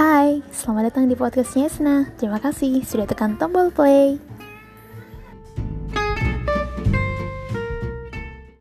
Hai, selamat datang di podcastnya Esna. Terima kasih sudah tekan tombol play.